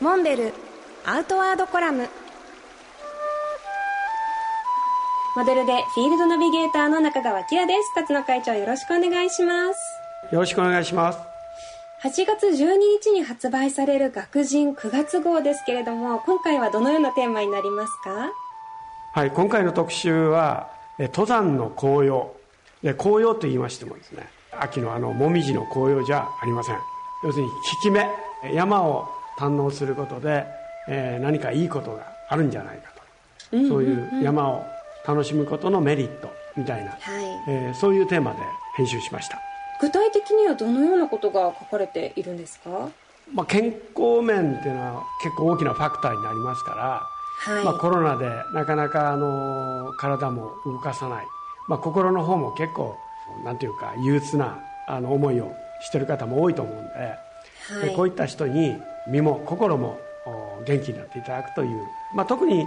モンベルアウトワードコラム。モデルでフィールドナビゲーターの中川明です。辰野会長よろしくお願いします。よろしくお願いします。8月12日に発売される学人9月号ですけれども今回はどのようなテーマになりますか？はい今回の特集は登山の紅葉。で紅葉と言いましてもですね秋のあの紅葉の紅葉じゃありません。要するに効き目山を堪能することで、えー、何かいいことがあるんじゃないかと、うんうんうん、そういう山を楽しむことのメリットみたいな、はい。えー、そういうテーマで編集しました。具体的にはどのようなことが書かれているんですか、まあ、健康面っていうのは結構大きなファクターになりますから、はい。まあ、コロナでなかなかあの体も動かさない、まあ、心の方も結構なんていうか憂鬱なあの思いをしてる方も多いと思うんではい、でこういった人に身も心も元気になっていただくという、まあ、特に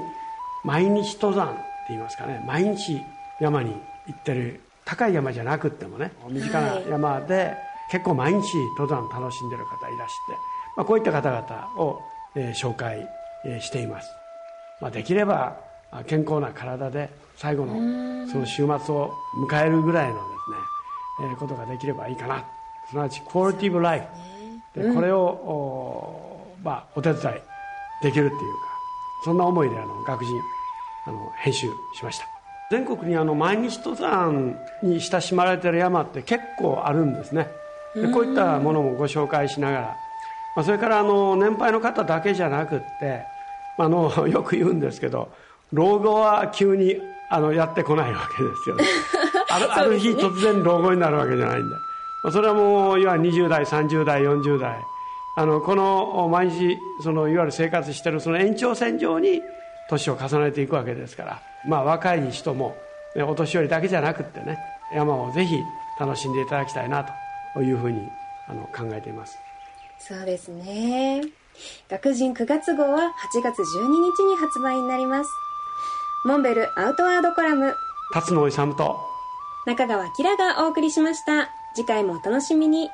毎日登山って言いますかね。毎日山に行ってる高い山じゃなくってもね身近な山で結構毎日登山楽しんでる方いらして、まあ、こういった方々を、えー、紹介、えー、しています、まあ、できれば健康な体で最後のその週末を迎えるぐらいのですね、えー、ことができればいいかな。すなわちクオリティブライフでこれを、おまあ、お手伝いできるっていうかそんな思いであの学人あの編集しました。全国にあの毎日登山に親しまれている山って結構あるんですね。でこういったものもご紹介しながら、まあ、それからあの年配の方だけじゃなくってあの よく言うんですけど老後は急にあのやってこないわけですよね。あるある日突然老後になるわけじゃないんで。それはもういわゆる20代30代40代あのこの毎日そのいわゆる生活しているその延長線上に年を重ねていくわけですから、まあ、若い人も、ね、お年寄りだけじゃなくってね山をぜひ楽しんでいただきたいなというふうにあの考えています。そうですね。学人9月号は8月12日に発売になります。モンベルアウトワードコラム。辰野勇と中川明がお送りしました。次回もお楽しみに